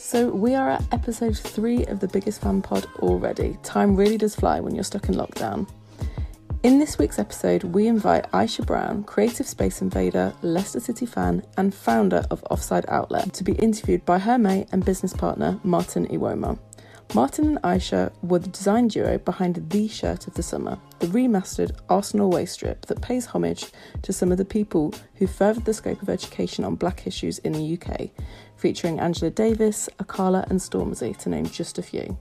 So, we are at episode three of the Biggest Fan Pod already. Time really does fly when you're stuck in lockdown. In this week's episode, we invite Ayesha Brown, creative space invader, Leicester City fan, and founder of Offside Outlet, to be interviewed by her mate and business partner, Martyn Ewoma. Martyn and Ayesha were the design duo behind the shirt of the summer, the remastered Arsenal away strip that pays homage to some of the people who furthered the scope of education on black issues in the UK, featuring Angela Davis, Akala, and Stormzy, to name just a few.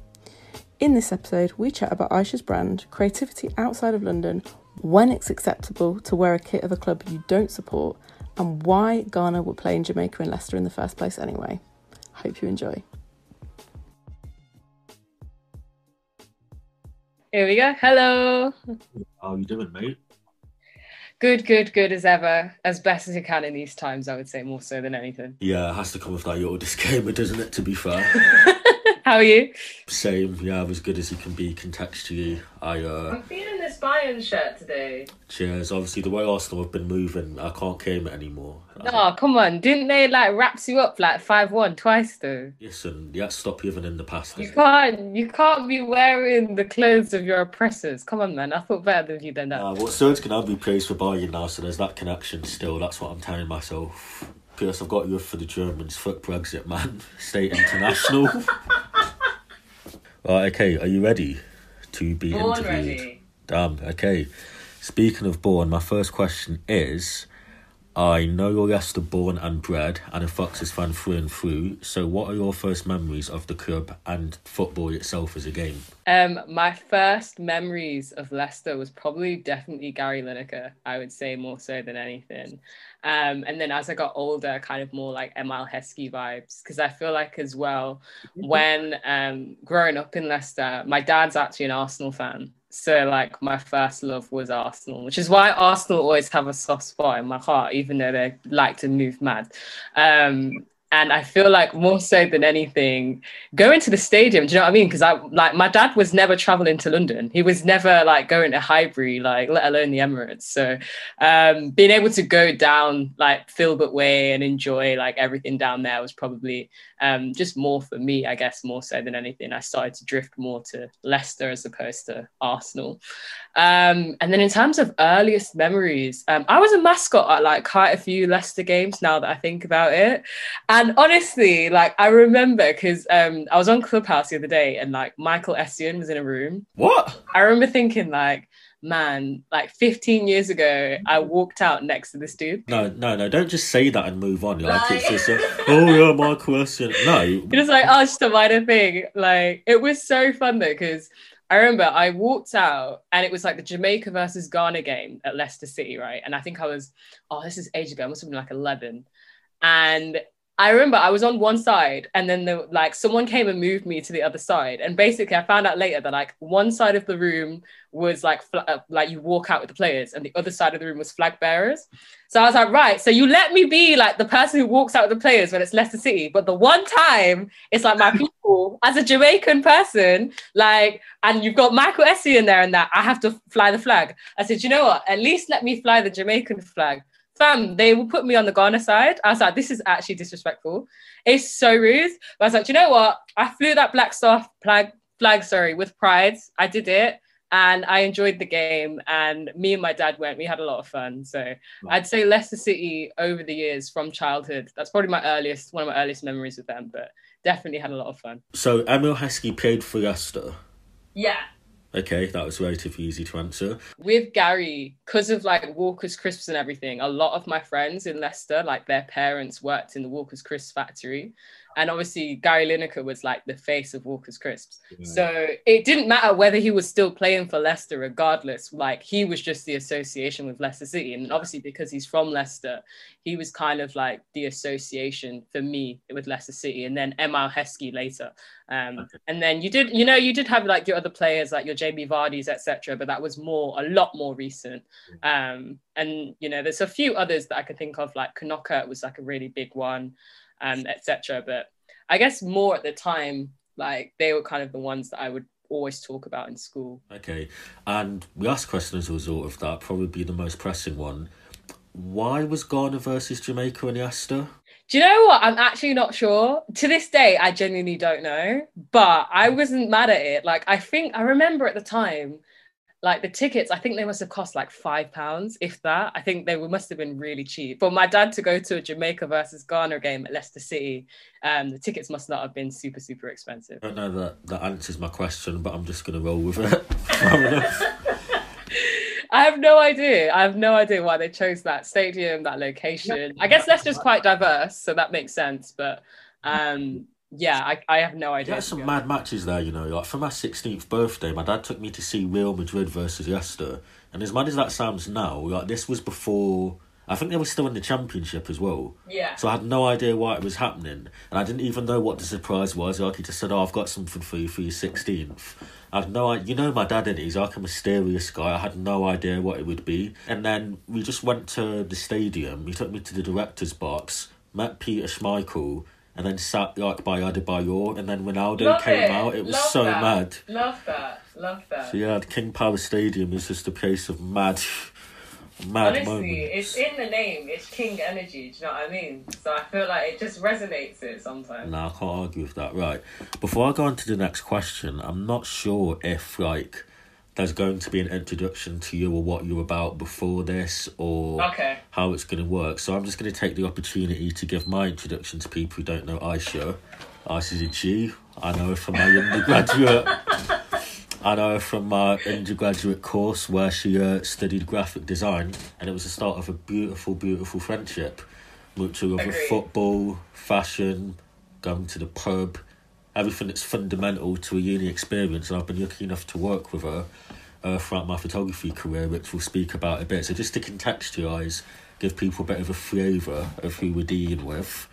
In this episode, we chat about Ayesha's brand, creativity outside of London, when it's acceptable to wear a kit of a club you don't support, and why Ghana would play in Jamaica and Leicester in the first place anyway. Hope you enjoy. Here we go. Hello. How are you doing, mate? Good, good, good as ever. As best as you can in these times, I would say more so than anything. Yeah, it has to come with that your disclaimer, doesn't it, to be fair? How are you? Same, yeah, as good as you can be contextually. I uh I'm feeling this Bayern shirt today. cheers. Obviously the way Arsenal have been moving, I can't claim it anymore. Oh, come on. Didn't they like wraps you up like 5 1 twice though? Listen, you have to stop living in the past. You can't you can't be wearing the clothes of your oppressors. Come on man, I thought better than you than that. Uh, well, Stones can I be praised for Bayern now, so there's that connection still. That's what I'm telling myself. Plus, I've got you for the Germans. Fuck Brexit, man. Stay international. right, okay, are you ready to be Born interviewed? ready. Damn, okay. Speaking of born, my first question is I know you're Leicester born and bred and a Foxes fan through and through, so what are your first memories of the club and football itself as a game? Um, my first memories of Leicester was probably definitely Gary Lineker, I would say more so than anything. Um, and then as I got older, kind of more like Emile Heskey vibes, because I feel like as well, when um, growing up in Leicester, my dad's actually an Arsenal fan. So like my first love was Arsenal, which is why Arsenal always have a soft spot in my heart, even though they like to move mad. Um, and I feel like more so than anything, going to the stadium. Do you know what I mean? Because I like my dad was never traveling to London. He was never like going to Highbury, like let alone the Emirates. So um, being able to go down like Filbert Way and enjoy like everything down there was probably um, just more for me, I guess, more so than anything. I started to drift more to Leicester as opposed to Arsenal. Um, and then in terms of earliest memories, um, I was a mascot at like quite a few Leicester games. Now that I think about it. And honestly, like I remember because um, I was on Clubhouse the other day and like Michael Essien was in a room. What? I remember thinking like, man, like 15 years ago, I walked out next to this dude. No, no, no, don't just say that and move on. Like, it's just, uh, oh yeah, my question. No, It was like, oh, it's just a minor thing. Like it was so fun though, because I remember I walked out and it was like the Jamaica versus Ghana game at Leicester City, right? And I think I was, oh, this is age ago, I must have been like 11. And I remember I was on one side and then the like someone came and moved me to the other side. And basically I found out later that like one side of the room was like fl- uh, like you walk out with the players and the other side of the room was flag bearers. So I was like, right, so you let me be like the person who walks out with the players when it's Leicester City, but the one time it's like my people as a Jamaican person, like, and you've got Michael Essien in there and that I have to fly the flag. I said, you know what? At least let me fly the Jamaican flag. Fam, they will put me on the Ghana side. I was like, this is actually disrespectful. It's so rude. But I was like, you know what? I flew that Black Star flag, flag, sorry, with pride. I did it and I enjoyed the game. And me and my dad went. We had a lot of fun. So I'd say Leicester City over the years from childhood. That's probably my earliest, one of my earliest memories with them. But definitely had a lot of fun. so Emile Heskey played for Leicester. Yeah. Okay, that was relatively easy to answer. with Gary, because of like Walker's Crisps and everything, a lot of my friends in Leicester, like their parents worked in the Walker's Crisps factory. And obviously, Gary Lineker was like the face of Walker's Crisps. So it didn't matter whether he was still playing for Leicester, regardless. Like he was just the association with Leicester City. And obviously, because he's from Leicester, he was kind of like the association for me with Leicester City. And then Emile Heskey later. Um, Okay. And then you did, you know, you did have like your other players, like your JB Vardy's, etc. But that was more, a lot more recent. Um, and you know, there's a few others that I could think of, like Knocker was like a really big one, um, etc. But I guess more at the time, like they were kind of the ones that I would always talk about in school. Okay, and we asked question as a result of that, probably the most pressing one. Why was Ghana versus Jamaica and Leicester? Do you know what? I'm actually not sure. To this day, I genuinely don't know. But I wasn't mad at it. Like I think I remember at the time, like the tickets, I think they must have cost like five pounds, if that. I think they must have been really cheap. For my dad to go to a Jamaica versus Ghana game at Leicester City, um, the tickets must not have been super, super expensive. I don't know that that answers my question, but I'm just gonna roll with it. I have no idea. I have no idea why they chose that stadium, that location. I guess Leicester's quite diverse, so that makes sense. But um, yeah, I, I have no idea. There's some mad matches there, you know. Like for my 16th birthday, my dad took me to see Real Madrid versus Leicester, and as mad as that sounds now, like this was before. I think they were still in the championship as well. Yeah. So I had no idea why it was happening, and I didn't even know what the surprise was. Like he just said, "Oh, I've got something for you for your 16th." I had no idea. You know my dad and he's like a mysterious guy. I had no idea what it would be. And then we just went to the stadium. He took me to the director's box, met Peter Schmeichel, and then sat like by Adebayor. And then Ronaldo Love came it. out. It was Love so that. mad. Love that. Love that. So yeah, the King Power Stadium is just a place of mad, mad Honestly, moments. it's in the name. It's King Energy. Do you know what I mean? So I feel like it just resonates it sometimes. No, I can't argue with that. Right. Before I go on to the next question, I'm not sure if like there's going to be an introduction to you or what you're about before this or Okay. how it's going to work. So I'm just going to take the opportunity to give my introduction to people who don't know Ayesha. Ayesha's a G. I know her from my undergraduate. I know her from my undergraduate course where she uh, studied graphic design, and it was the start of a beautiful, beautiful friendship. Mutual Agreed. football, fashion, going to the pub, everything that's fundamental to a uni experience. And I've been lucky enough to work with her uh, throughout my photography career, which we'll speak about a bit. So just to contextualise, give people a bit of a flavour of who we're dealing with.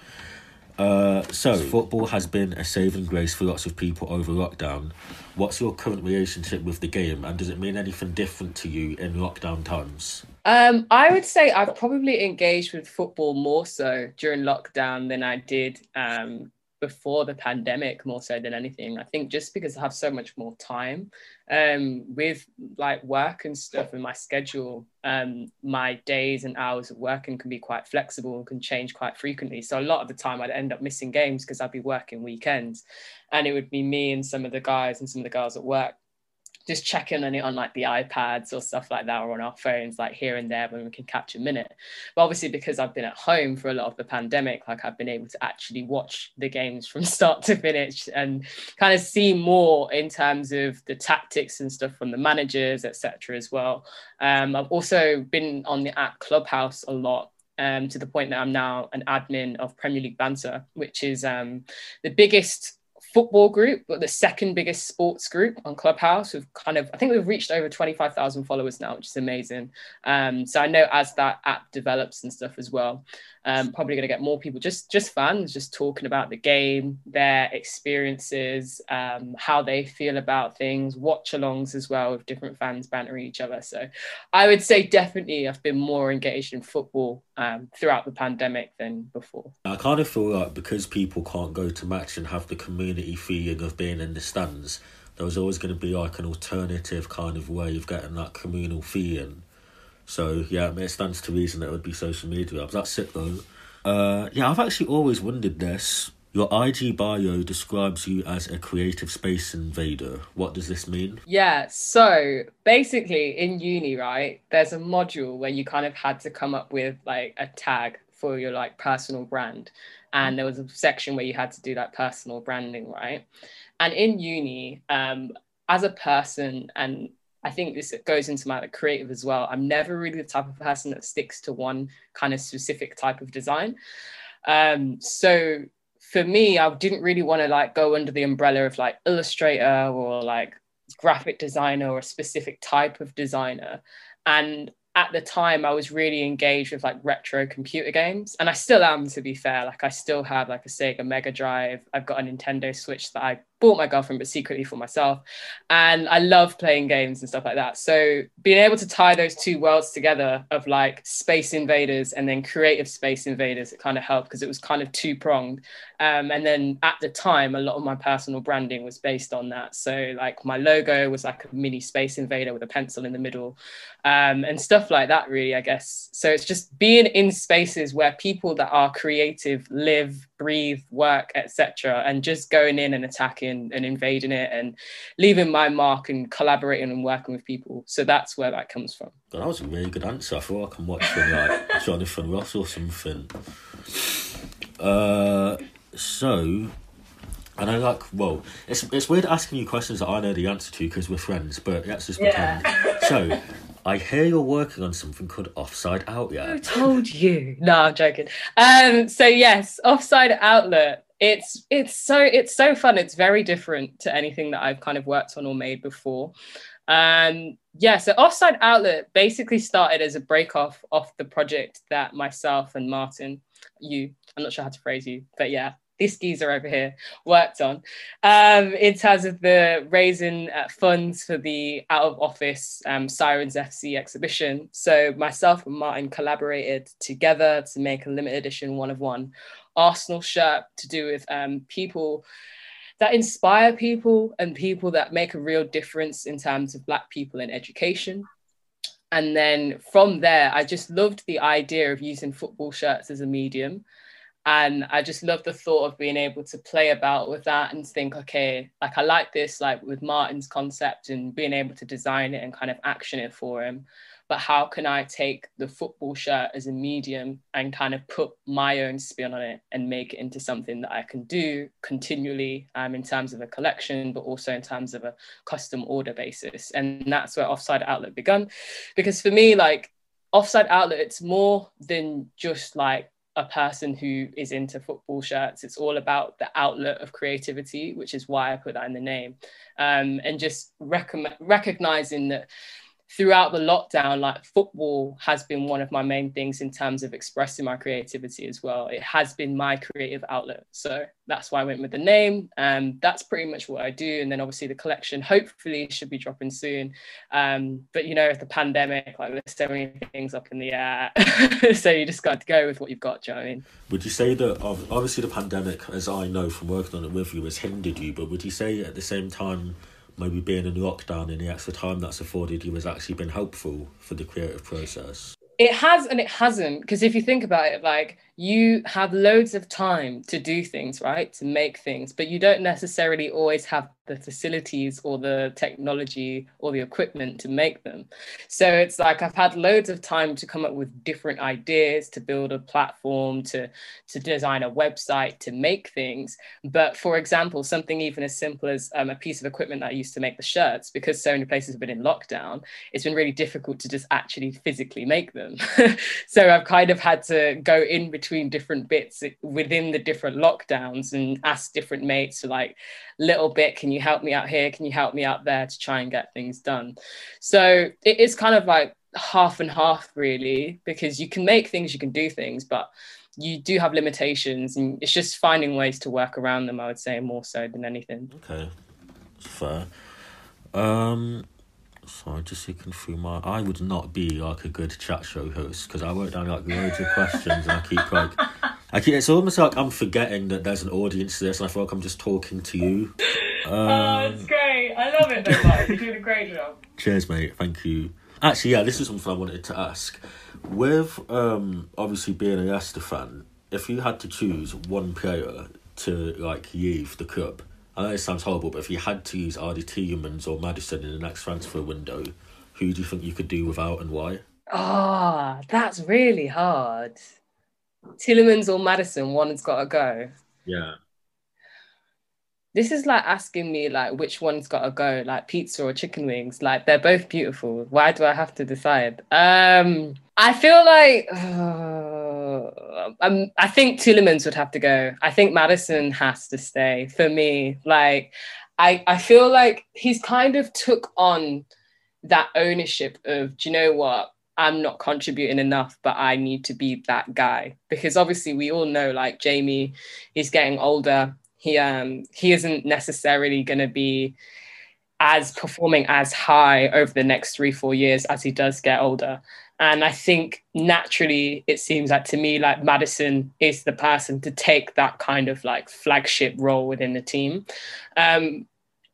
Uh, so football has been a saving grace for lots of people over lockdown. What's your current relationship with the game, and does it mean anything different to you in lockdown times? Um, I would say I've probably engaged with football more so during lockdown than I did um, before the pandemic, more so than anything. I think just because I have so much more time um, with like work and stuff and my schedule, um, my days and hours of working can be quite flexible and can change quite frequently. So a lot of the time I'd end up missing games because I'd be working weekends and it would be me and some of the guys and some of the girls at work just checking on it on like the iPads or stuff like that, or on our phones, like here and there when we can catch a minute. But obviously, because I've been at home for a lot of the pandemic, like I've been able to actually watch the games from start to finish and kind of see more in terms of the tactics and stuff from the managers, etc. as well. Um, I've also been on the app Clubhouse a lot um, to the point that I'm now an admin of Premier League Banter, which is um, the biggest football group, but the second biggest sports group on Clubhouse. We've kind of, I think we've reached over 25,000 followers now, which is amazing. Um, so I know as that app develops and stuff as well, um, probably going to get more people, just just fans, just talking about the game, their experiences, um, how they feel about things, watch-alongs as well with different fans bantering each other. So I would say definitely I've been more engaged in football um, throughout the pandemic than before. I kind of feel like because people can't go to match and have the community feeling of being in the stands, there was always going to be like an alternative kind of way of getting that communal feeling. So yeah, it stands to reason that it would be social media apps. That's it though. Uh, yeah, I've actually always wondered this. Your IG bio describes you as a creative space invader. What does this mean? Yeah, so basically in uni, right, there's a module where you kind of had to come up with like a tag for your like personal brand. And there was a section where you had to do that personal branding, right? And in uni, um, as a person, and I think this goes into my creative as well, I'm never really the type of person that sticks to one kind of specific type of design. Um, so for me, I didn't really want to like go under the umbrella of like Illustrator or like graphic designer or a specific type of designer. And at the time, I was really engaged with like retro computer games, and I still am, to be fair. Like, I still have like a Sega Mega Drive. I've got a Nintendo Switch that I for my girlfriend, but secretly for myself. And I love playing games and stuff like that. So being able to tie those two worlds together of like space invaders and then creative space invaders, it kind of helped because it was kind of two pronged. Um, and then at the time, a lot of my personal branding was based on that. So like my logo was like a mini space invader with a pencil in the middle um, and stuff like that, really, I guess. So it's just being in spaces where people that are creative live, breathe, work, etc., and just going in and attacking and invading it and leaving my mark and collaborating and working with people. So that's where that comes from. That was a really good answer. I feel like I'm watching like Jonathan Ross or something. Uh, so and I like, well, it's it's weird asking you questions that I know the answer to because we're friends, but let's just pretend. Yeah. so, I hear you're working on something called Offside Out. Yeah, Who told you? No, I'm joking. Um, so yes, Offside Outlet. It's it's so it's so fun. It's very different to anything that I've kind of worked on or made before. Um, yeah, so Offside Outlet basically started as a break off off the project that myself and Martyn, you, I'm not sure how to phrase you, but yeah, this geezer over here worked on um, in terms of the raising uh, funds for the out of office um, Sirens FC exhibition. So myself and Martyn collaborated together to make a limited edition one of one Arsenal shirt to do with um, people that inspire people and people that make a real difference in terms of Black people in education. And then from there, I just loved the idea of using football shirts as a medium and i just love the thought of being able to play about with that and think okay like i like this like with martyn's concept and being able to design it and kind of action it for him. But how can i take the football shirt as a medium and kind of put my own spin on it and make it into something that i can do continually um, in terms of a collection but also in terms of a custom order basis? And that's where offside outlet begun. Because for me like offside outlet it's more than just like a person who is into football shirts. It's all about the outlet of creativity, which is why I put that in the name. Um, and just rec- recognizing that throughout the lockdown, like football has been one of my main things in terms of expressing my creativity as well. It has been my creative outlet. So that's why I went with the name. Um, that's pretty much what I do. And then obviously the collection hopefully should be dropping soon. Um, but you know, with the pandemic, like there's so many things up in the air. so you just got to go with what you've got, do you know I mean? Would you say that obviously the pandemic, as I know from working on it with you, has hindered you, but would you say at the same time maybe being in lockdown and the extra time that's afforded you has actually been helpful for the creative process? It has and it hasn't. Because if you think about it, like you have loads of time to do things, right? To make things, but you don't necessarily always have the facilities or the technology or the equipment to make them. So it's like I've had loads of time to come up with different ideas, to build a platform, to, to design a website, to make things. But for example, something even as simple as um, a piece of equipment that I used to make the shirts, because so many places have been in lockdown, it's been really difficult to just actually physically make them. so I've kind of had to go in between different bits within the different lockdowns and ask different mates to like, little bit can you help me out here? Can you help me out there to try and get things done? So it is kind of like half and half really because you can make things you can do things but you do have limitations and it's just finding ways to work around them i would say more so than anything. Okay. Fair. Um so I'm just looking through my. I would not be like a good chat show host because I wrote down like loads of questions and I keep like I keep, it's almost like I'm forgetting that there's an audience to this, and I feel like I'm just talking to you. Um, oh, it's great! I love it, though, Mike. You're doing a great job. Cheers, mate. Thank you. Actually, yeah, this is something I wanted to ask. With um, obviously being a Leicester fan, if you had to choose one player to like leave the club, I know it sounds horrible, but if you had to use either Tielemans or Maddison in the next transfer window, who do you think you could do without and why? Ah, oh, that's really hard. Tielemans or Maddison, one's got to go. Yeah. This is like asking me like which one's got to go, like pizza or chicken wings. Like they're both beautiful. Why do I have to decide? Um, I feel like uh, um, I think Tielemans would have to go. I think Maddison has to stay for me. Like I, I feel like he's kind of took on that ownership of, do you know what? I'm not contributing enough, but I need to be that guy. Because obviously, we all know like Jamie is getting older. He um he isn't necessarily going to be as performing as high over the next three four years as he does get older. And I think naturally, it seems like to me, like Maddison is the person to take that kind of like flagship role within the team. Um,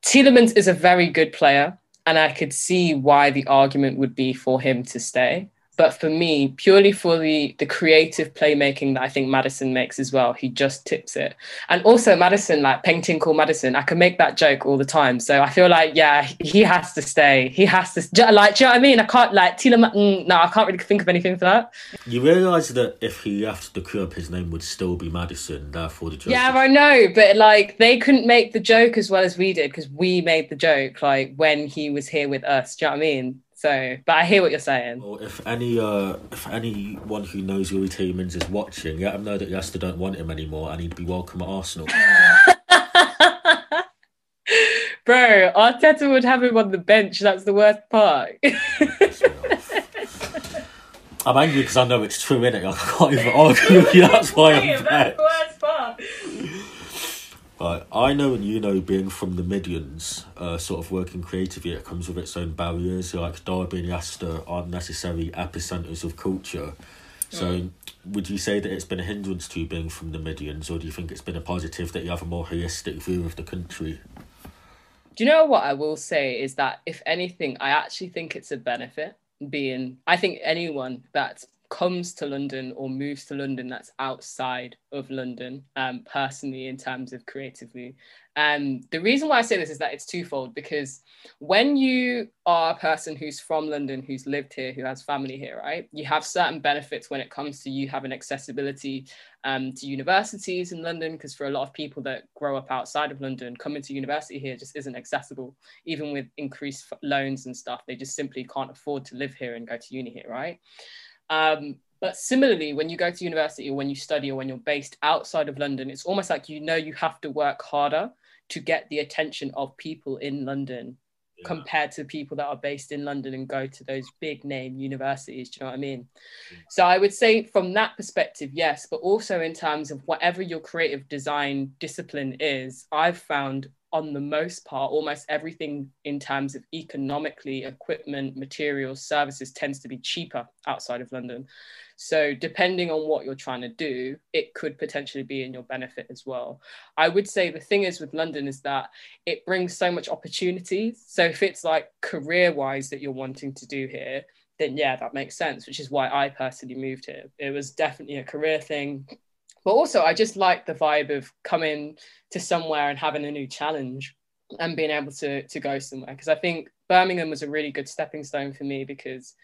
Tielemans is a very good player, and I could see why the argument would be for him to stay. But for me, purely for the the creative playmaking that I think Maddison makes as well, he just tips it. And also Maddison, like painting call Maddison, I can make that joke all the time. So I feel like, yeah, he has to stay. He has to like, do you know what I mean? I can't like Tielemans. Mm, no, I can't really think of anything for that. You realise that if he left the club, his name would still be Maddison. Therefore, the joke. Yeah, I know, but like they couldn't make the joke as well as we did because we made the joke like when he was here with us. Do you know what I mean? So, but I hear what you're saying. Well, if any, uh, if anyone who knows Youri Tielemans is watching, let him know that Leicester don't want him anymore, and he'd be welcome at Arsenal. Bro, Arteta would have him on the bench. That's the worst part. I'm angry because I know it's true, innit? I can't even argue with you. That's why I'm That's the worst part. But I know and you know, being from the Midlands, uh, sort of working creatively, it comes with its own barriers. Like Derby and Leicester aren't necessarily epicentres of culture. So, would you say that it's been a hindrance to you being from the Midlands, or do you think it's been a positive that you have a more holistic view of the country? Do you know what I will say is that, if anything, I actually think it's a benefit being, I think anyone that's comes to London or moves to London that's outside of London, um, personally, in terms of creatively. Um, the reason why I say this is that it's twofold because when you are a person who's from London, who's lived here, who has family here, right, you have certain benefits when it comes to you having accessibility um, to universities in London, because for a lot of people that grow up outside of London, coming to university here just isn't accessible, even with increased loans and stuff. They just simply can't afford to live here and go to uni here, right? Um, but similarly, when you go to university or when you study or when you're based outside of London, it's almost like you know you have to work harder to get the attention of people in London yeah. compared to people that are based in London and go to those big name universities. Do you know what I mean? Yeah. So I would say from that perspective, yes, but also in terms of whatever your creative design discipline is, I've found on the most part, almost everything in terms of economically, equipment, materials, services tends to be cheaper outside of London. So, depending on what you're trying to do, it could potentially be in your benefit as well. I would say the thing is with London is that it brings so much opportunities. So, if it's like career wise that you're wanting to do here, then yeah, that makes sense, which is why I personally moved here. It was definitely a career thing but also I just like the vibe of coming to somewhere and having a new challenge and being able to to go somewhere because I think Birmingham was a really good stepping stone for me because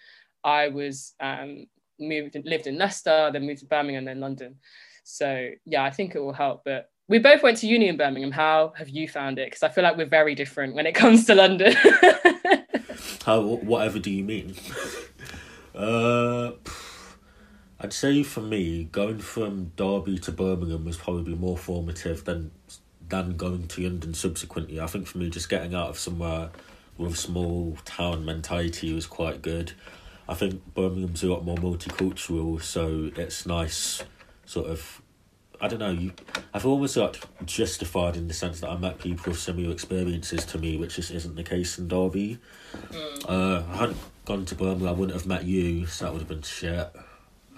I was um, moved lived in Leicester, then moved to Birmingham, then London. So yeah, I think it will help. But we both went to uni in Birmingham. How have you found it? Because I feel like we're very different when it comes to London. How? Whatever do you mean? uh. I'd say for me, going from Derby to Birmingham was probably more formative than than going to London subsequently. I think for me, just getting out of somewhere with a small town mentality was quite good. I think Birmingham's a lot more multicultural, so it's nice, sort of. I don't know. You, I've almost like justified in the sense that I met people with similar experiences to me, which just isn't the case in Derby. Mm. Uh, I hadn't gone to Birmingham, I wouldn't have met you, so that would have been shit.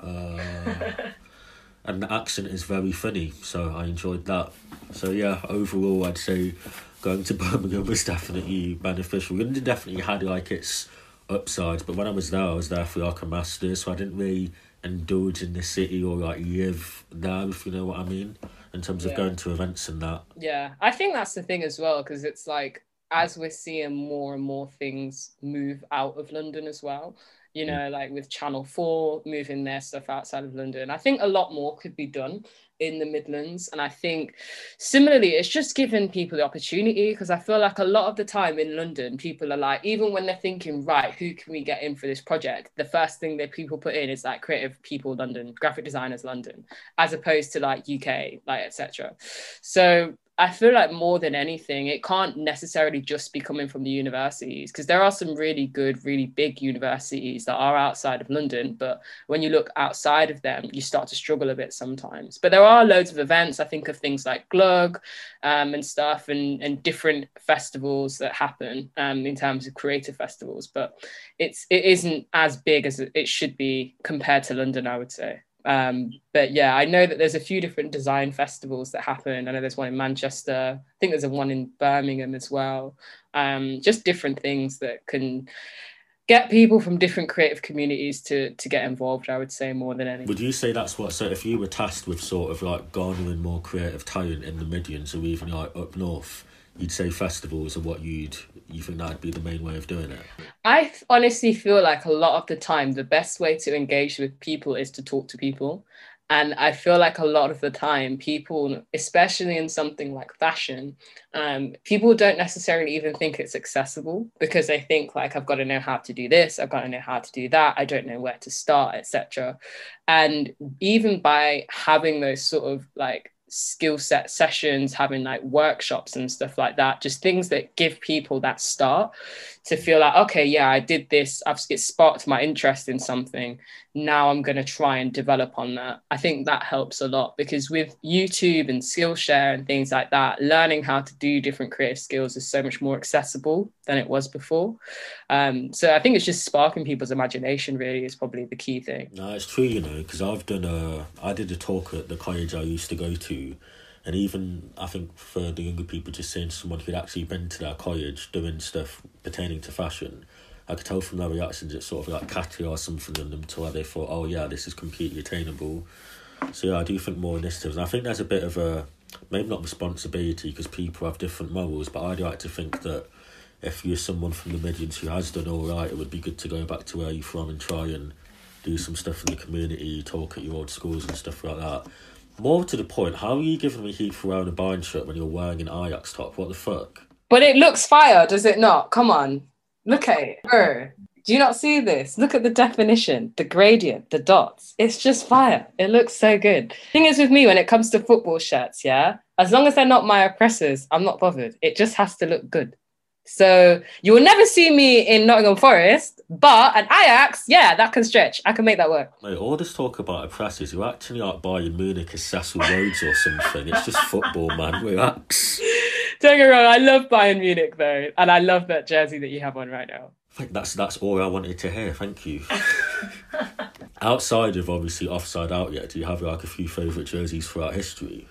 Uh, and the accent is very funny, so I enjoyed that. So yeah, overall, I'd say going to Birmingham was definitely beneficial. London definitely had like its upsides, but when I was there, I was there for like a master's, so I didn't really indulge in the city or like live there, if you know what I mean, in terms of yeah. going to events and that. Yeah, I think that's the thing as well, because it's like as we're seeing more and more things move out of London as well, you mm. know, like with Channel 4 moving their stuff outside of London. I think a lot more could be done in the Midlands. And I think similarly, it's just giving people the opportunity because I feel like a lot of the time in London, people are like, even when they're thinking, right, who can we get in for this project? The first thing that people put in is like creative people London, graphic designers London, as opposed to like UK, like etc. So I feel like more than anything, it can't necessarily just be coming from the universities because there are some really good, really big universities that are outside of London. But when you look outside of them, you start to struggle a bit sometimes. But there are loads of events. I think of things like Glug um, and stuff and, and different festivals that happen um, in terms of creative festivals. But it's it isn't as big as it should be compared to London, I would say. Um, but yeah, I know that there's a few different design festivals that happen. I know there's one in Manchester. I think there's a one in Birmingham as well. Um, just different things that can get people from different creative communities to to get involved. I would say more than anything. Would you say that's what? So if you were tasked with sort of like garnering more creative talent in the Midlands or even like up north, you'd say festivals are what you'd you think that'd be the main way of doing it? I honestly feel like a lot of the time the best way to engage with people is to talk to people. And I feel like a lot of the time, people, especially in something like fashion, um, people don't necessarily even think it's accessible because they think like I've got to know how to do this, I've got to know how to do that, I don't know where to start, etc. And even by having those sort of like skill set sessions, having like workshops and stuff like that, just things that give people that start to feel like, okay, yeah, I did this, I've it sparked my interest in something. Now I'm going to try and develop on that. I think that helps a lot because with YouTube and Skillshare and things like that, learning how to do different creative skills is so much more accessible than it was before. Um, so I think it's just sparking people's imagination really is probably the key thing. No, it's true, you know, because I've done a, I did a talk at the college I used to go to and even I think for the younger people, just seeing someone who'd actually been to that college doing stuff pertaining to fashion, I could tell from their reactions it's sort of like catchy or something in them to where they thought, oh yeah, this is completely attainable. So yeah, I do think more initiatives. And I think there's a bit of a maybe not responsibility because people have different morals, but I'd like to think that if you're someone from the Midlands who has done all right, it would be good to go back to where you're from and try and do some stuff in the community, talk at your old schools and stuff like that. More to the point, how are you giving me heat for wearing a Bayern shirt when you're wearing an Ajax top? What the fuck? But it looks fire, does it not? Come on. Look at it. Bro, do you not see this? Look at the definition, the gradient, the dots. It's just fire. It looks so good. Thing is with me, when it comes to football shirts, yeah, as long as they're not my oppressors, I'm not bothered. It just has to look good. So you will never see me in Nottingham Forest, but an Ajax, yeah, that can stretch. I can make that work. Mate, all this talk about oppressors, you're acting like Bayern Munich or Cecil Rhodes or something. It's just football, man. Relax. Don't get wrong, I love Bayern Munich though, and I love that jersey that you have on right now. That's that's all I wanted to hear. Thank you. Outside of obviously offside outlet, do you have like a few favourite jerseys throughout history?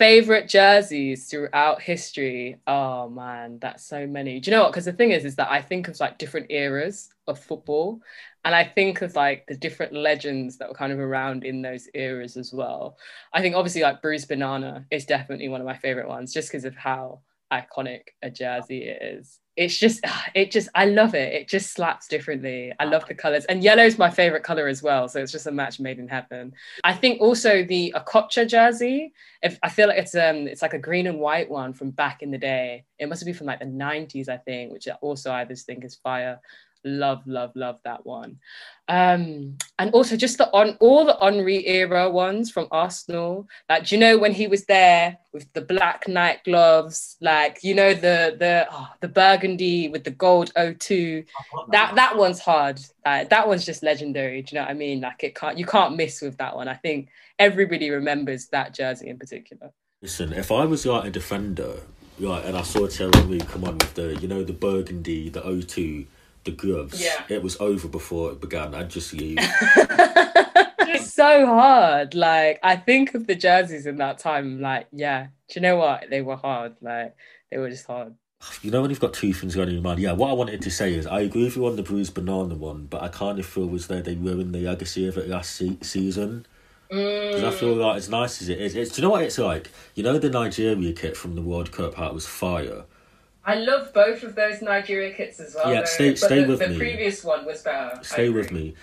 Favorite jerseys throughout history. Oh man, that's so many. Do you know what? Because the thing is, is that I think of like different eras of football, and I think of like the different legends that were kind of around in those eras as well. I think obviously like Bruised Banana is definitely one of my favorite ones, just because of how iconic a jersey it is it's just it just i love it. It just slaps differently. I love the colors. And yellow is my favorite color as well so it's just a match made in heaven. I think also the Okocha jersey if i feel like it's um it's like a green and white one from back in the day. It must be from like the 90s i think which also i just think is fire love love love that one. Um and also just the on all the Henry era ones from Arsenal. Like you know when he was there with the black night gloves? Like you know the the oh, the burgundy with the gold O2 that that one's hard. Uh, that one's just legendary. Do you know what I mean? Like it can't you can't miss with that one. I think everybody remembers that jersey in particular. Listen if I was like a defender right and I saw Terry Thierry come on with the you know the burgundy the O2 the gloves. Yeah. It was over before it began. I'd just leave. it's so hard. Like I think of the jerseys in that time. Like, yeah, do you know what? They were hard. Like they were just hard. You know when you've got two things going in your mind. Yeah, what I wanted to say is I agree with you on the bruised banana one, but I kind of feel was there they ruined the legacy of it last se- season. Because mm. I feel like as nice as it is, it's do you know what it's like? You know the Nigeria kit from the World Cup, how it was fire. I love both of those Nigeria kits as well. Yeah, stay stay the, with the me. The previous one was better. Stay with me.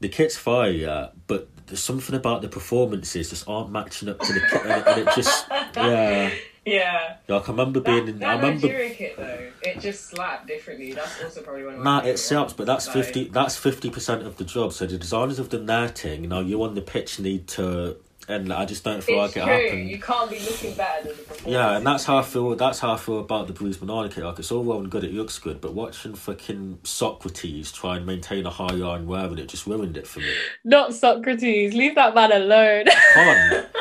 The kit's fire, yeah, but there's something about the performances just aren't matching up to the kit, and it, and it just yeah. Yeah. Like I remember being in. That I remember. Nigeria kit though, it just slapped differently. That's also probably one of. Nah, it slaps, but that's fifty. That's fifty percent of the job. So the designers have done their thing. Now you on the pitch need to and I just don't feel it's like true. it happened. You can't be looking better than the performance. Yeah, and that's how I feel. That's how I feel about the Bruised Banana kit. Like it's all well and good, it looks good, but watching fucking Sokratis try and maintain a high line wearing it just ruined it for me. Not Sokratis. Leave that man alone. Come on.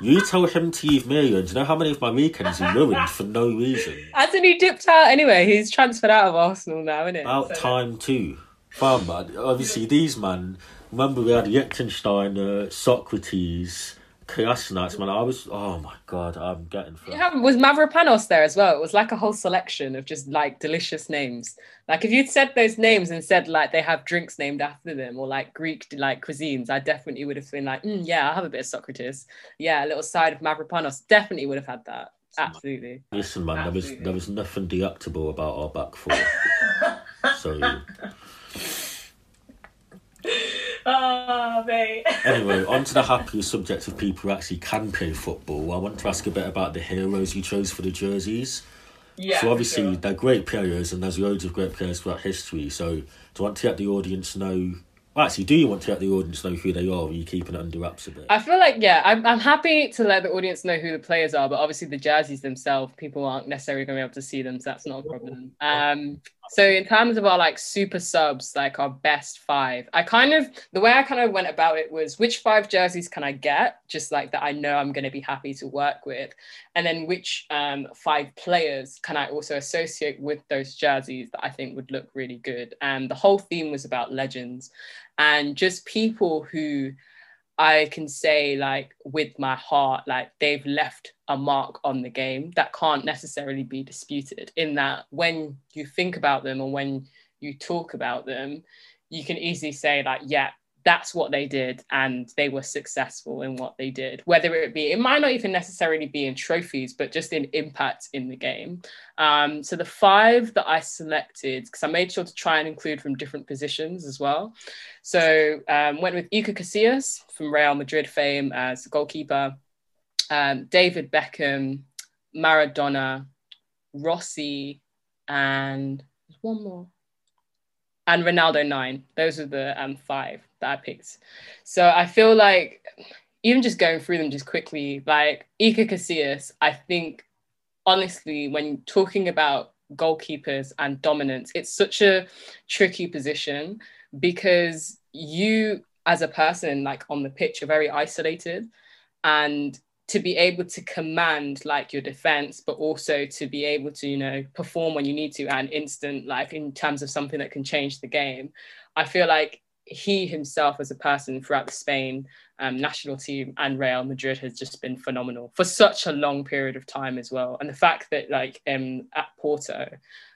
You tell him to leave me alone. Do you know how many of my weekends he ruined for no reason? Hasn't he dipped out anyway? He's transferred out of Arsenal now, isn't it? About So- time too. Fam, man. Obviously, these man. Remember, we had Lichtsteiner, uh, Sokratis, Kolasinac, man. I was. Oh my god, I'm getting. Yeah, was Mavropanos there as well? It was like a whole selection of just like delicious names. Like if you'd said those names and said like they have drinks named after them or like Greek like cuisines, I definitely would have been like, mm, yeah, I'll have a bit of Sokratis. Yeah, a little side of Mavropanos. Definitely would have had that. Absolutely. Listen, man. There was there was nothing delectable about our back four. so Oh, mate. anyway, on to the happier subject of people who actually can play football. I want to ask a bit about the heroes you chose for the jerseys. Yeah. so obviously sure. they're great players, and there's loads of great players throughout history. So do you want to let the audience know? Well, actually, do you want to let the audience know who they are? Or are you keeping it under wraps a bit? I feel like yeah, I'm I'm happy to let the audience know who the players are, but obviously the jerseys themselves, people aren't necessarily going to be able to see them, so that's not a problem. Um, so in terms of our like super subs, like our best five, I kind of the way I kind of went about it was which five jerseys can I get, just like that I know I'm going to be happy to work with, and then which um, five players can I also associate with those jerseys that I think would look really good. And the whole theme was about legends and just people who I can say like with my heart, like they've left a mark on the game that can't necessarily be disputed. In that when you think about them or when you talk about them, you can easily say like, yeah, that's what they did and they were successful in what they did. Whether it be it might not even necessarily be in trophies but just in impact in the game. Um, so the five that i selected because i made sure to try and include from different positions as well. So um, went with Iker Casillas from Real Madrid fame as goalkeeper, um, David Beckham, Maradona, Rossi, and one more, and Ronaldo nine. Those are the um, five that I picked. So I feel like even just going through them just quickly, like Iker Casillas, I think honestly, when talking about goalkeepers and dominance, it's such a tricky position because you as a person like on the pitch are very isolated and to be able to command like your defense but also to be able to you know perform when you need to at an instant like in terms of something that can change the game. I feel like he himself as a person throughout the spain um, national team and real madrid has just been phenomenal for such a long period of time as well. And the fact that like um, at porto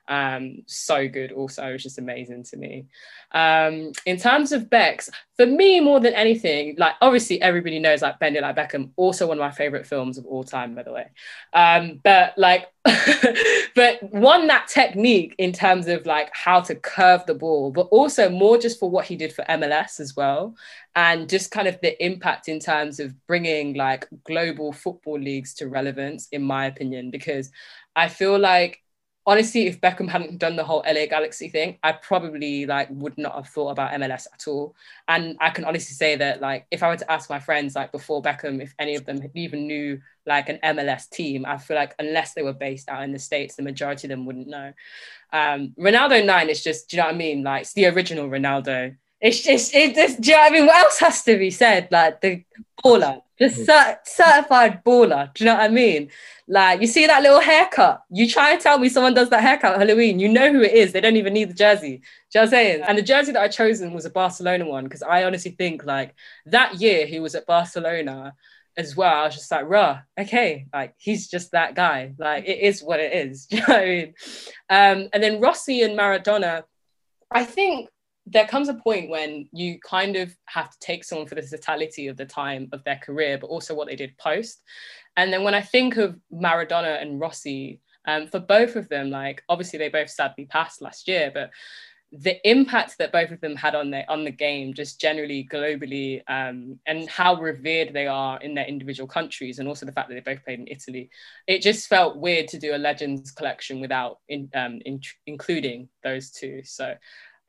um, so good also It was just amazing to me. Um, in terms of Bex for me more than anything like obviously everybody knows like Bend It Like Beckham also one of my favorite films of all time by the way. Um, but like but one that technique in terms of like how to curve the ball but also more just for what he did for MLS as well and just kind of the impact in terms of bringing like global football leagues to relevance in my opinion because I feel like honestly, if Beckham hadn't done the whole LA Galaxy thing, I probably like would not have thought about MLS at all. And I can honestly say that like if I were to ask my friends like before Beckham, if any of them even knew like an MLS team, I feel like unless they were based out in the States, the majority of them wouldn't know. Um, Ronaldo 9 is just, do you know what I mean? Like it's the original Ronaldo. It's just, it just, do you know what I mean? What else has to be said? Like the baller, just cert- certified baller. Do you know what I mean? Like you see that little haircut. You try and tell me someone does that haircut at Halloween. You know who it is. They don't even need the jersey. Do you know what I'm saying? And the jersey that I chosen was a Barcelona one because I honestly think like that year he was at Barcelona as well. I was just like, rah, okay, like he's just that guy. Like it is what it is. Do you know what I mean? Um, and then Rossi and Maradona, I think there comes a point when you kind of have to take someone for the totality of the time of their career, but also what they did post. And then when I think of Maradona and Rossi, um, for both of them, like obviously they both sadly passed last year, but the impact that both of them had on the on the game, just generally globally, um, and how revered they are in their individual countries, and also the fact that they both played in Italy, it just felt weird to do a legends collection without in, um, in, including those two. So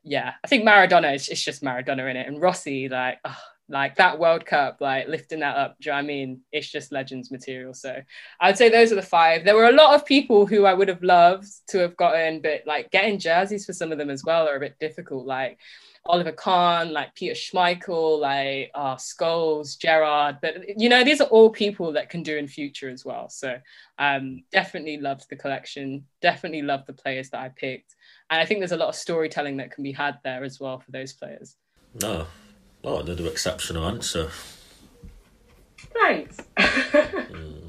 yeah, I think Maradona is it's just Maradona in it, and Rossi like oh, like that World Cup, like lifting that up. Do you know I mean? It's just legends material. So I'd say those are the five. There were a lot of people who I would have loved to have gotten, but like getting jerseys for some of them as well are a bit difficult. Like Oliver Kahn, like Peter Schmeichel, like uh, Scholes, Gerrard. But you know, these are all people that can do in future as well. So um, definitely loved the collection. Definitely loved the players that I picked, and I think there's a lot of storytelling that can be had there as well for those players. No, oh, another exceptional answer. Thanks. mm.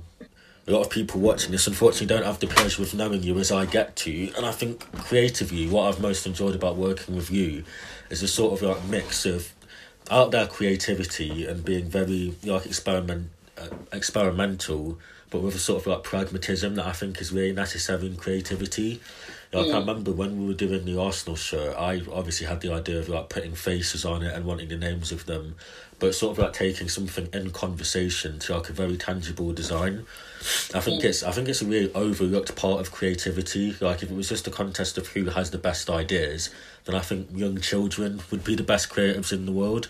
A lot of people watching this unfortunately don't have the pleasure of knowing you as I get to, and I think creatively, what I've most enjoyed about working with you is a sort of like mix of out there creativity and being very like experiment uh, experimental, but with a sort of like pragmatism that I think is really necessary in creativity. I remember when we were doing the Arsenal shirt, I obviously had the idea of like putting faces on it and wanting the names of them, but sort of like taking something in conversation to like a very tangible design. I think it's I think it's a really overlooked part of creativity. Like if it was just a contest of who has the best ideas, then I think young children would be the best creatives in the world.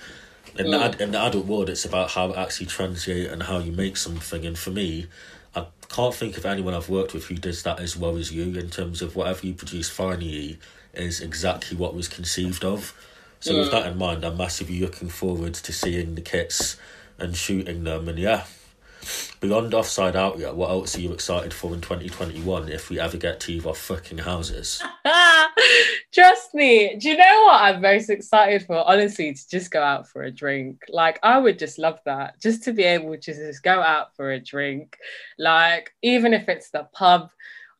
In the in the adult world, it's about how it actually translate and how you make something. And for me, I can't think of anyone I've worked with who does that as well as you. In terms of whatever you produce finally is exactly what was conceived of. So with that in mind, I'm massively looking forward to seeing the kits and shooting them. And yeah, Beyond Offside Outlet, what else are you excited for in 2021 if we ever get to either fucking houses? Trust me. Do you know what I'm most excited for? Honestly, to just go out for a drink. Like, I would just love that. Just to be able to just go out for a drink. Like, even if it's the pub,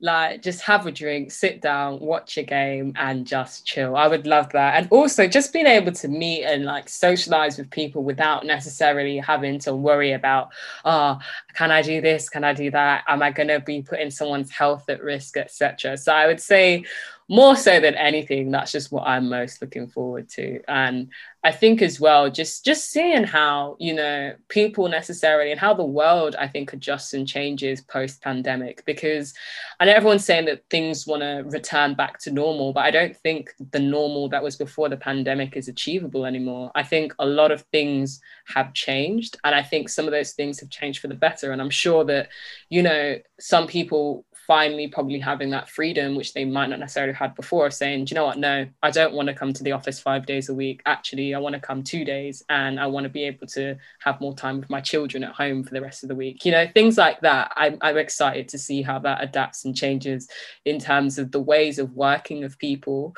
like just have a drink, sit down, watch a game, and just chill. I would love that. And also just being able to meet and like socialize with people without necessarily having to worry about, oh, can I do this? Can I do that? Am I gonna be putting someone's health at risk, etc. So I would say more so than anything, that's just what I'm most looking forward to. And I think as well, just just seeing how you know people necessarily and how the world I think adjusts and changes post pandemic. Because I know everyone's saying that things want to return back to normal, but I don't think the normal that was before the pandemic is achievable anymore. I think a lot of things have changed, and I think some of those things have changed for the better. And I'm sure that you know some people finally probably having that freedom, which they might not necessarily have had before, of saying, Do you know what? No, I don't want to come to the office five days a week. Actually, I want to come two days and I want to be able to have more time with my children at home for the rest of the week. You know, things like that. I'm, I'm excited to see how that adapts and changes in terms of the ways of working of people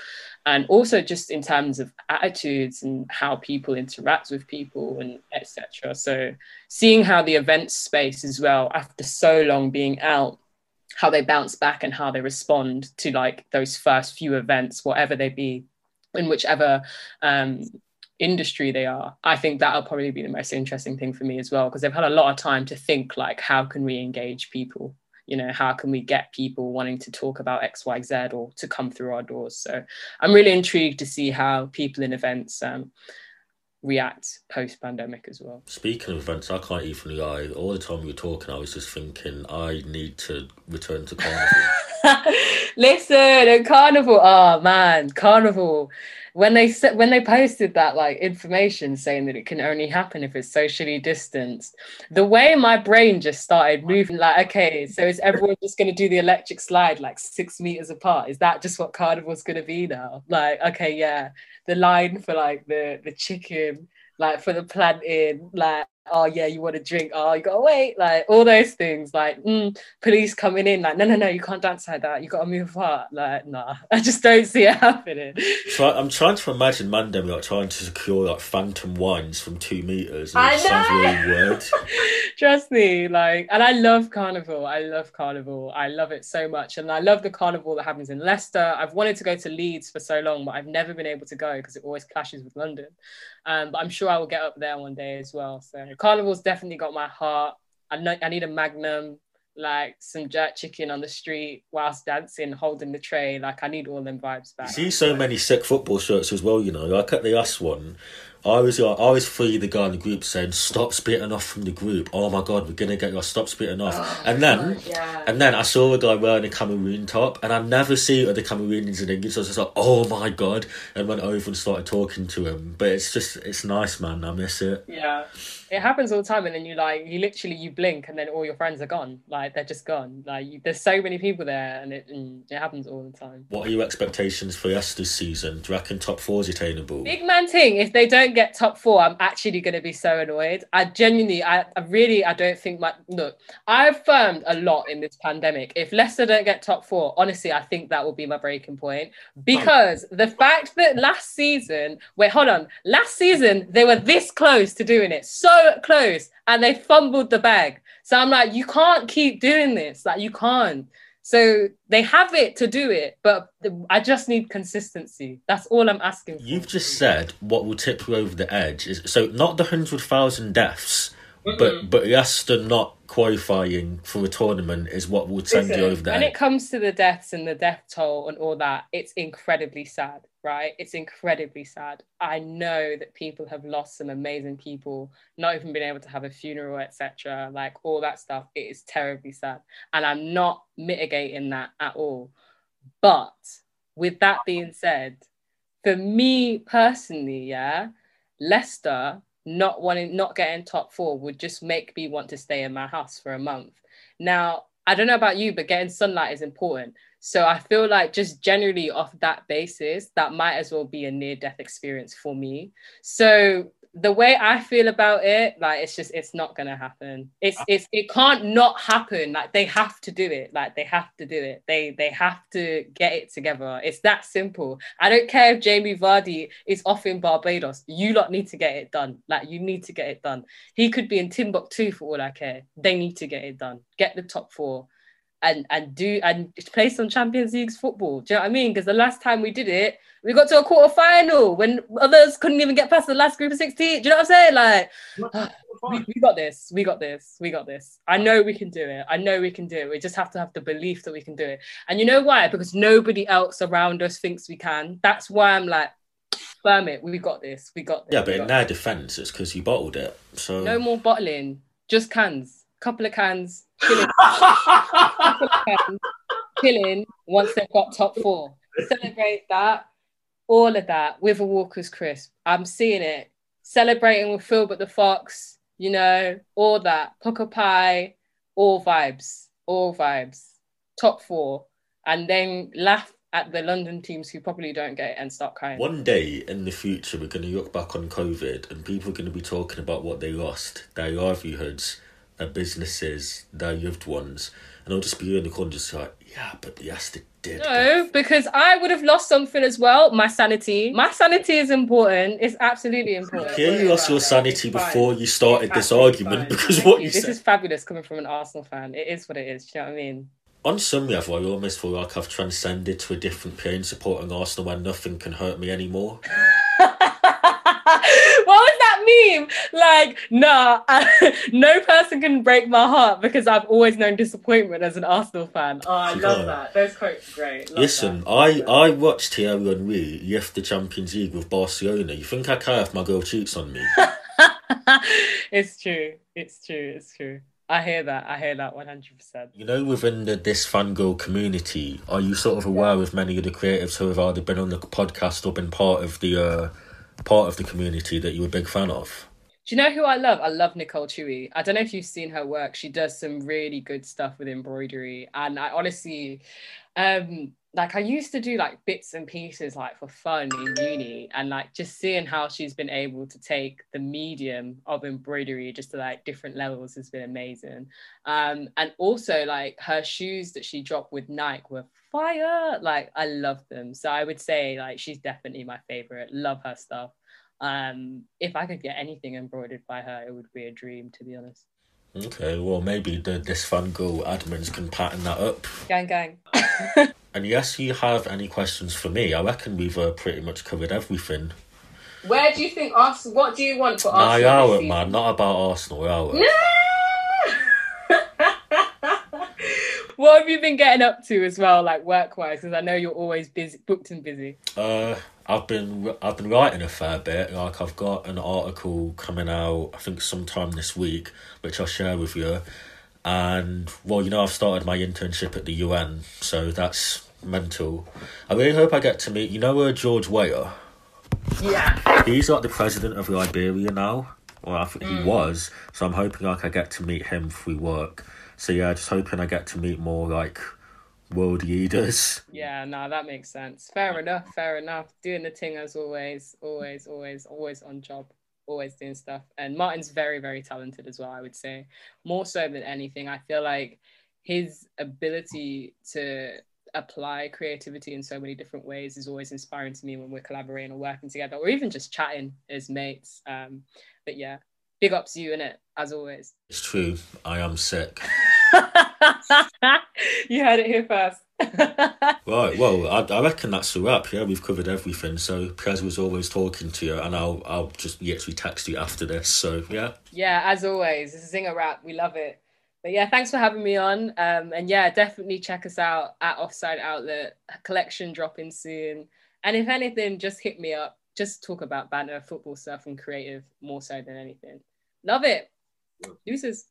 and also just in terms of attitudes and how people interact with people and etc. So seeing how the event space as well, after so long being out, how they bounce back and how they respond to like those first few events, whatever they be, in whichever um, industry they are. I think that'll probably be the most interesting thing for me as well, because they've had a lot of time to think like, how can we engage people? You know, how can we get people wanting to talk about X, Y, Z or to come through our doors? So I'm really intrigued to see how people in events um, react post pandemic as well. Speaking of events, I can't even lie. All the time you were talking, I was just thinking I need to return to carnival. Listen, a carnival. Oh man, carnival. When they when they posted that like information saying that it can only happen if it's socially distanced, the way my brain just started moving, like, okay, so is everyone just going to do the electric slide like six meters apart? Is that just what carnival's going to be now? Like, okay, yeah, the line for like the the chicken, like for the plantain, like oh yeah, you want to drink, oh you gotta wait, like all those things, like mm, police coming in, like no no no, you can't dance like that, you gotta move apart, like nah, I just don't see it happening. So I'm trying to imagine Mandem like trying to secure like phantom wines from two meters. I know. Sounds really weird. Trust me, like, and I love carnival. I love carnival. I love it so much, and I love the carnival that happens in Leicester. I've wanted to go to Leeds for so long, but I've never been able to go because it always clashes with London. Um, but I'm sure I will get up there one day as well. So carnival's definitely got my heart. I know I need a magnum, like some jerk chicken on the street whilst dancing, holding the tray. Like I need all them vibes back. You see so many sick football shirts as well, you know. Like at the US one, I was like, I was free the guy in the group saying, "Stop splitting off from the group." Oh my god, we're gonna get you. Stop splitting off. Oh, and then, God, yeah. and then I saw a guy wearing a Cameroon top, and I never see other Cameroonians in England. So I was just like, "Oh my god!" and went over and started talking to him. But it's just, it's nice, man. I miss it. Yeah. It happens all the time, and then you like you literally you blink, and then all your friends are gone. Like they're just gone. Like you, there's so many people there, and it and it happens all the time. What are your expectations for Leicester's season? Do you reckon top four is attainable? Big man thing. If they don't get top four, I'm actually going to be so annoyed. I genuinely, I, I really, I don't think my look. I've affirmed a lot in this pandemic. If Leicester don't get top four, honestly, I think that will be my breaking point because the fact that last season, wait, hold on, last season they were this close to doing it, so close, and they fumbled the bag. So I'm like, you can't keep doing this. Like you can't. So they have it to do it, but I just need consistency. That's all I'm asking for. You've just said what will tip you over the edge is so not the hundred thousand deaths, but but Leicester not qualifying for a tournament is what will send you over the when it comes to the deaths and the death toll and all that, it's incredibly sad, right? It's incredibly sad. I know that people have lost some amazing people, not even been able to have a funeral, etc. Like all that stuff. It is terribly sad, and I'm not mitigating that at all. But with that being said, for me personally, yeah, Leicester not wanting not getting top four would just make me want to stay in my house for a month. Now, I don't know about you, but getting sunlight is important. So I feel like just generally off that basis, that might as well be a near death experience for me. So the way I feel about it, like it's just it's not gonna happen. It's ah. it's it can't not happen. Like they have to do it. Like they have to do it. They they have to get it together. It's that simple. I don't care if Jamie Vardy is off in Barbados. You lot need to get it done. Like you need to get it done. He could be in Timbuktu for all I care. They need to get it done. Get the top four and and do and play some Champions League football. Do you know what I mean? Because the last time we did it, we got to a quarter final when others couldn't even get past the last group of 16. Do you know what I'm saying? Like we, we got this, we got this, we got this. I know we can do it. I know we can do it. We just have to have the belief that we can do it. And you know why? Because nobody else around us thinks we can. That's why I'm like, firm it. We got this. We got this. Yeah, but in their defence, it's because you bottled it. So no more bottling, just cans. Couple of cans, chilling. Couple of cans, chilling once they've got top four. Celebrate that, all of that with a Walker's crisp. I'm seeing it. Celebrating with Filbert the Fox, you know, all that. Poker pie, all vibes, all vibes. Top four. And then laugh at the London teams who probably don't get it and start crying. One day in the future, we're going to look back on COVID and people are going to be talking about what they lost, their livelihoods, businesses, their loved ones. And I'll just be in the corner just like, yeah, but yes, they did. No, because I would have lost something as well. My sanity. My sanity is important. It's absolutely important. Yeah, you lost your sanity before you started this argument fine. because Thank what you This said. is fabulous coming from an Arsenal fan. It is what it is. Do you know what I mean? On some level, I almost feel like I've transcended to a different plane supporting Arsenal where nothing can hurt me anymore. what meme? Like, nah, no person can break my heart because I've always known disappointment as an Arsenal fan. Oh, I love can't. that. Those quotes are great. Love Listen, that. I, I watched Thierry Henry lift the Champions League with Barcelona. You think I care if my girl cheats on me? it's true. It's true. It's true. I hear that. I hear that 100%. You know, within the, this fangirl community, are you sort of aware of many of the creatives who have either been on the podcast or been part of the uh, part of the community that you're a big fan of? Do you know who I love? I love Nicole Chewy. I don't know if you've seen her work. She does some really good stuff with embroidery. And I honestly, um, like I used to do like bits and pieces like for fun in uni and like just seeing how she's been able to take the medium of embroidery just to like different levels has been amazing. Um, and also like her shoes that she dropped with Nike were fire. Like I love them. So I would say like she's definitely my favorite. Love her stuff. Um, if I could get anything embroidered by her, it would be a dream, to be honest. Okay, well, maybe the, this fangirl admins can pattern that up. Gang, gang. And yes, you have any questions for me? I reckon we've uh, pretty much covered everything. Where do you think us? What do you want for Nah, Arsenal? this yeah, man, not about Arsenal, yeah. season? what have you been getting up to as well, like work wise? Because I know you're always busy, booked and busy. Uh, I've been I've been writing a fair bit. Like I've got an article coming out, I think sometime this week, which I'll share with you. And well, you know, I've started my internship at the UN, so that's mental. I really hope I get to meet. You know, uh, George Weah. Yeah. He's like the president of Liberia now. Well, I think he was. So I'm hoping like I get to meet him through work. So yeah, just hoping I get to meet more like world leaders. Yeah, no, that makes sense. Fair enough, fair enough. Doing the thing as always, always, always, always on job, always doing stuff. And Martyn's very, very talented as well, I would say. More so than anything. I feel like his ability to apply creativity in so many different ways is always inspiring to me when we're collaborating or working together or even just chatting as mates. Um, but yeah, big ups to you in it as always. It's true. I am sick. you heard it here first. right, well, I, I reckon that's a wrap. Yeah, we've covered everything. So Prez was always talking to you, and I'll I'll just literally text you after this. So yeah. Yeah, as always, this is Zinger Wrap. We love it. But yeah, thanks for having me on. Um, and yeah, definitely check us out at Offside Outlet collection dropping soon. And if anything, just hit me up. Just talk about banter, football stuff, and creative more so than anything. Love it. Deuces.